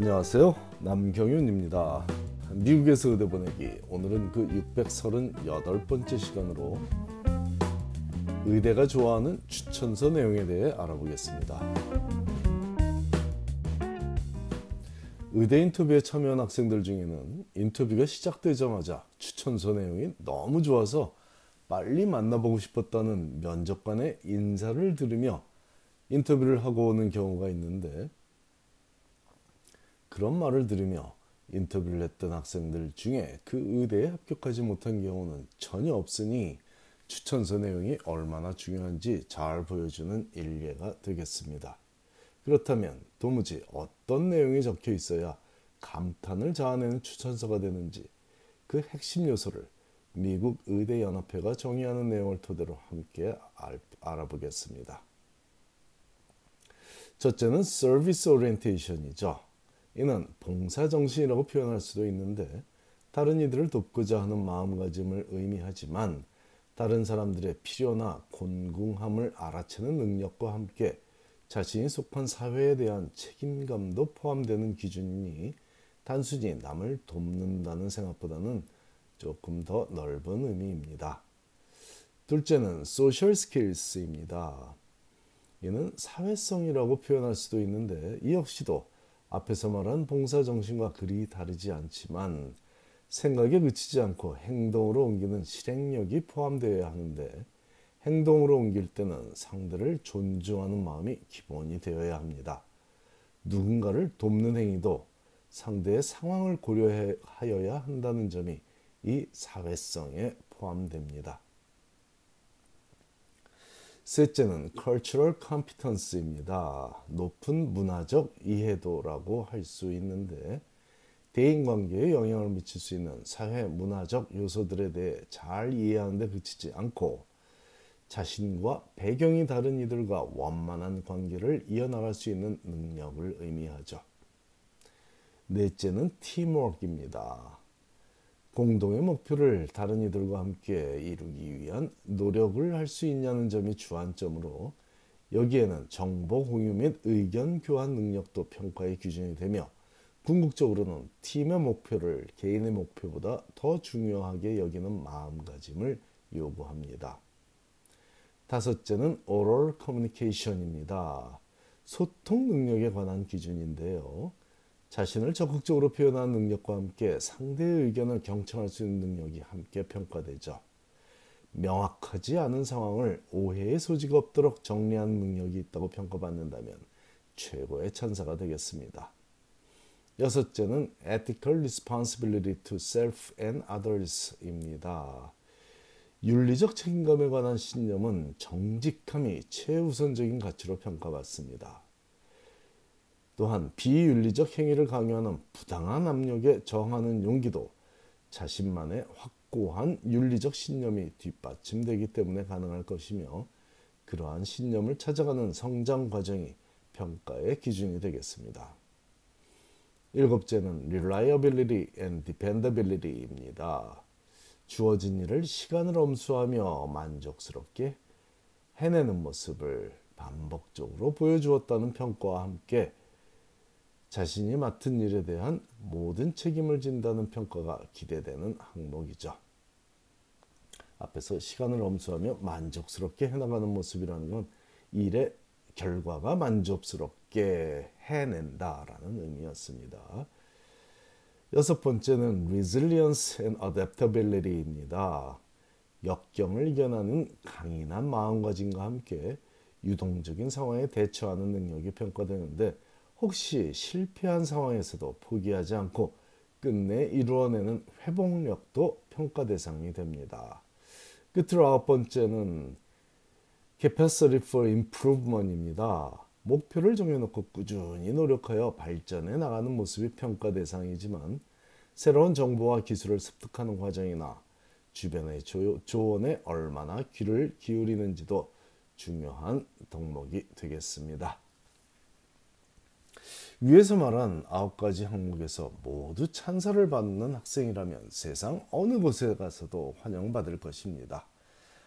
안녕하세요. 남경윤입니다. 미국에서 의대 보내기 오늘은 그 638번째 시간으로 의대가 좋아하는 추천서 내용에 대해 알아보겠습니다. 의대 인터뷰에 참여한 학생들 중에는 인터뷰가 시작되자마자 추천서 내용이 너무 좋아서 빨리 만나보고 싶었다는 면접관의 인사를 들으며 인터뷰를 하고 오는 경우가 있는데 그런 말을 들으며 인터뷰를 했던 학생들 중에 그 의대에 합격하지 못한 경우는 전혀 없으니 추천서 내용이 얼마나 중요한지 잘 보여주는 일례가 되겠습니다. 그렇다면 도무지 어떤 내용이 적혀 있어야 감탄을 자아내는 추천서가 되는지 그 핵심 요소를 미국 의대 연합회가 정의하는 내용을 토대로 함께 알 아보겠습니다. 첫째는 서비스 오리엔테이션이죠. 이는 봉사정신이라고 표현할 수도 있는데 다른 이들을 돕고자 하는 마음가짐을 의미하지만 다른 사람들의 필요나 곤궁함을 알아채는 능력과 함께 자신이 속한 사회에 대한 책임감도 포함되는 기준이니 단순히 남을 돕는다는 생각보다는 조금 더 넓은 의미입니다. 둘째는 social skills입니다. 이는 사회성이라고 표현할 수도 있는데 이 역시도 앞에서 말한 봉사 정신과 그리 다르지 않지만 생각에 그치지 않고 행동으로 옮기는 실행력이 포함되어야 하는데 행동으로 옮길 때는 상대를 존중하는 마음이 기본이 되어야 합니다. 누군가를 돕는 행위도 상대의 상황을 고려하여야 한다는 점이 이 사회성에 포함됩니다. 셋째는 cultural competence입니다. 높은 문화적 이해도라고 할 수 있는데 대인관계에 영향을 미칠 수 있는 사회 문화적 요소들에 대해 잘 이해하는 데 그치지 않고 자신과 배경이 다른 이들과 원만한 관계를 이어나갈 수 있는 능력을 의미하죠. 넷째는 팀워크입니다. 공동의 목표를 다른 이들과 함께 이루기 위한 노력을 할 수 있냐는 점이 주안점으로 여기에는 정보 공유 및 의견 교환 능력도 평가의 기준이 되며 궁극적으로는 팀의 목표를 개인의 목표보다 더 중요하게 여기는 마음가짐을 요구합니다. 다섯째는 oral communication입니다. 소통 능력에 관한 기준인데요. 자신을 적극적으로 표현하는 능력과 함께 상대의 의견을 경청할 수 있는 능력이 함께 평가되죠. 명확하지 않은 상황을 오해의 소지가 없도록 정리하는 능력이 있다고 평가받는다면 최고의 천사가 되겠습니다. 여섯째는 ethical responsibility to self and others입니다. 윤리적 책임감에 관한 신념은 정직함이 최우선적인 가치로 평가받습니다. 또한 비윤리적 행위를 강요하는 부당한 압력에 저항하는 용기도 자신만의 확고한 윤리적 신념이 뒷받침되기 때문에 가능할 것이며 그러한 신념을 찾아가는 성장 과정이 평가의 기준이 되겠습니다. 일곱째는 reliability and dependability입니다. 주어진 일을 시간을 엄수하며 만족스럽게 해내는 모습을 반복적으로 보여주었다는 평가와 함께 자신이 맡은 일에 대한 모든 책임을 진다는 평가가 기대되는 항목이죠. 앞에서 시간을 엄수하며 만족스럽게 해나가는 모습이라는 건 일의 결과가 만족스럽게 해낸다라는 의미였습니다. 여섯 번째는 resilience and adaptability입니다. 역경을 이겨나는 강인한 마음가짐과 함께 유동적인 상황에 대처하는 능력이 평가되는데 혹시 실패한 상황에서도 포기하지 않고 끝내 이루어내는 회복력도 평가 대상이 됩니다. 끝으로 아홉 번째는 capacity for improvement입니다. 목표를 정해놓고 꾸준히 노력하여 발전해 나가는 모습이 평가 대상이지만 새로운 정보와 기술을 습득하는 과정이나 주변의 조언에 얼마나 귀를 기울이는지도 중요한 덕목이 되겠습니다. 위에서 말한 아홉 가지 항목에서 모두 찬사를 받는 학생이라면 세상 어느 곳에 가서도 환영받을 것입니다.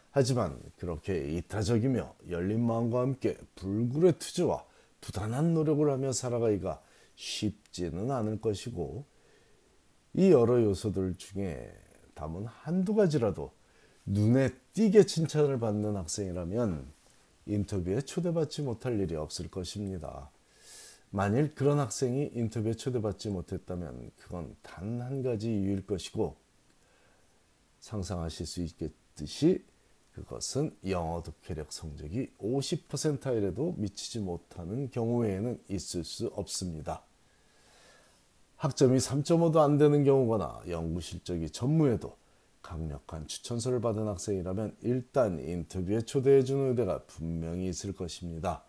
하지만 그렇게 이타적이며 열린 마음과 함께 불굴의 투지와 부단한 노력을 하며 살아가기가 쉽지는 않을 것이고 이 여러 요소들 중에 담은 한두 가지라도 눈에 띄게 칭찬을 받는 학생이라면 인터뷰에 초대받지 못할 일이 없을 것입니다. 만일 그런 학생이 인터뷰에 초대받지 못했다면 그건 단 한 가지 이유일 것이고 상상하실 수 있겠듯이 그것은 영어 독해력 성적이 50% 이래도 미치지 못하는 경우 에는 있을 수 없습니다. 학점이 3.5도 안 되는 경우거나 연구 실적이 전무해도 강력한 추천서를 받은 학생이라면 일단 인터뷰에 초대해 주는 의대가 분명히 있을 것입니다.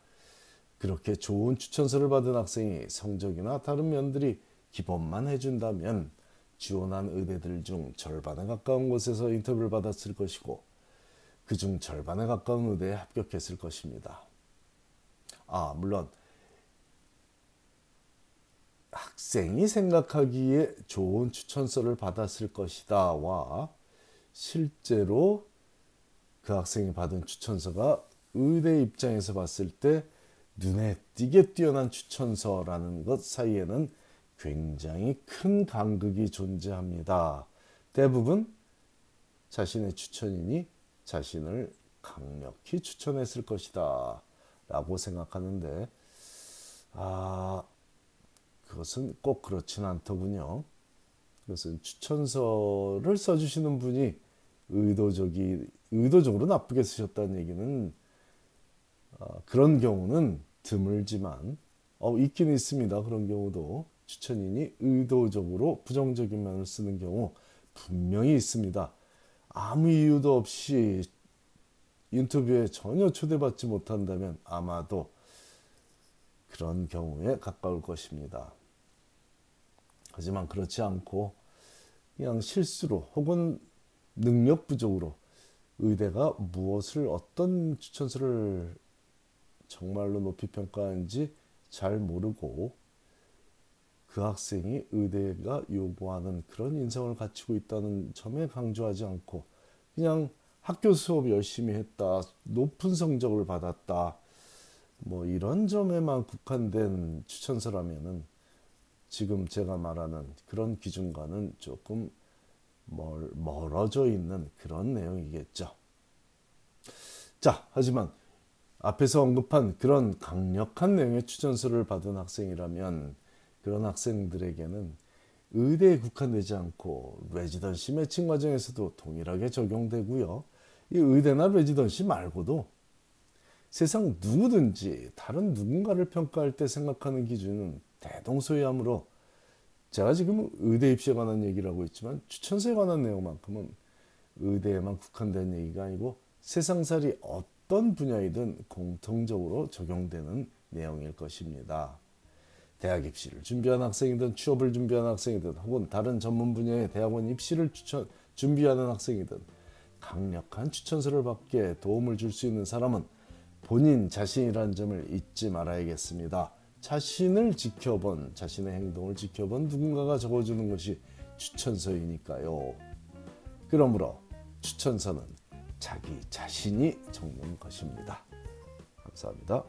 그렇게 좋은 추천서를 받은 학생이 성적이나 다른 면들이 기본만 해준다면 지원한 의대들 중 절반에 가까운 곳에서 인터뷰를 받았을 것이고 그 중 절반에 가까운 의대에 합격했을 것입니다. 아 물론 학생이 생각하기에 좋은 추천서를 받았을 것이다와 실제로 그 학생이 받은 추천서가 의대 입장에서 봤을 때 눈에 띄게 뛰어난 추천서라는 것 사이에는 굉장히 큰 간극이 존재합니다. 대부분 자신의 추천인이 자신을 강력히 추천했을 것이다 라고 생각하는데 아 그것은 꼭 그렇지는 않더군요. 그것은 추천서를 써주시는 분이 의도적이 의도적으로 나쁘게 쓰셨다는 얘기는 어, 그런 경우는 드물지만 어, 있기는 있습니다. 그런 경우도 추천인이 의도적으로 부정적인 면을 쓰는 경우 분명히 있습니다. 아무 이유도 없이 인터뷰에 전혀 초대받지 못한다면 아마도 그런 경우에 가까울 것입니다. 하지만 그렇지 않고 그냥 실수로 혹은 능력 부족으로 의대가 무엇을 어떤 추천서를 정말로 높이 평가하는지 잘 모르고 그 학생이 의대가 요구하는 그런 인성을 갖추고 있다는 점에 강조하지 않고 그냥 학교 수업 열심히 했다 높은 성적을 받았다 뭐 이런 점에만 국한된 추천서라면은 지금 제가 말하는 그런 기준과는 조금 멀, 멀어져 있는 그런 내용이겠죠. 자, 하지만 앞에서 언급한 그런 강력한 내용의 추천서를 받은 학생이라면 그런 학생들에게는 의대에 국한되지 않고 레지던시 매칭 과정에서도 동일하게 적용되고요. 이 의대나 레지던시 말고도 세상 누구든지 다른 누군가를 평가할 때 생각하는 기준은 대동소이하므로 제가 지금 의대 입시에 관한 얘기를 하고 있지만 추천서에 관한 내용만큼은 의대에만 국한된 얘기가 아니고 세상살이 어떤 분야이든 공통적으로 적용되는 내용일 것입니다. 대학 입시를 준비한 학생이든 취업을 준비한 학생이든 혹은 다른 전문 분야의 대학원 입시를 추천, 준비하는 학생이든 강력한 추천서를 받기에 도움을 줄 수 있는 사람은 본인 자신이라는 점을 잊지 말아야겠습니다. 자신을 지켜본 자신의 행동을 지켜본 누군가가 적어주는 것이 추천서이니까요. 그러므로 추천서는 자기 자신이 적는 것입니다. 감사합니다.